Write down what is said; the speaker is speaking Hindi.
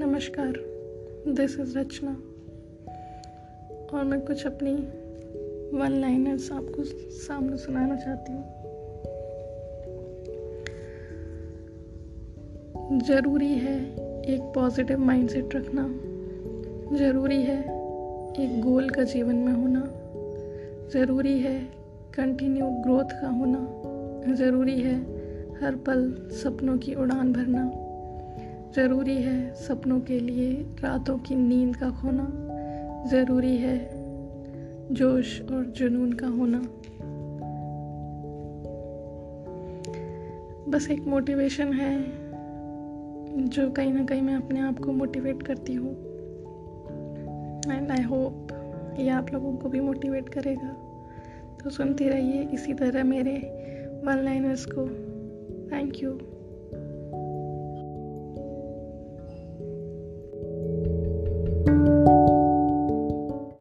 नमस्कार दिस इज़ रचना। और मैं कुछ अपनी वन लाइनर्स आपको सामने सुनाना चाहती हूँ। ज़रूरी है एक पॉजिटिव माइंडसेट रखना। ज़रूरी है एक गोल का जीवन में होना। ज़रूरी है कंटिन्यू ग्रोथ का होना। ज़रूरी है हर पल सपनों की उड़ान भरना। ज़रूरी है सपनों के लिए रातों की नींद का खोना। ज़रूरी है जोश और जुनून का होना। बस एक मोटिवेशन है, जो कहीं ना कहीं मैं अपने आप को मोटिवेट करती हूँ। एंड आई होप ये आप लोगों को भी मोटिवेट करेगा। तो सुनते रहिए इसी तरह मेरे वन लाइनर्स को। Thank you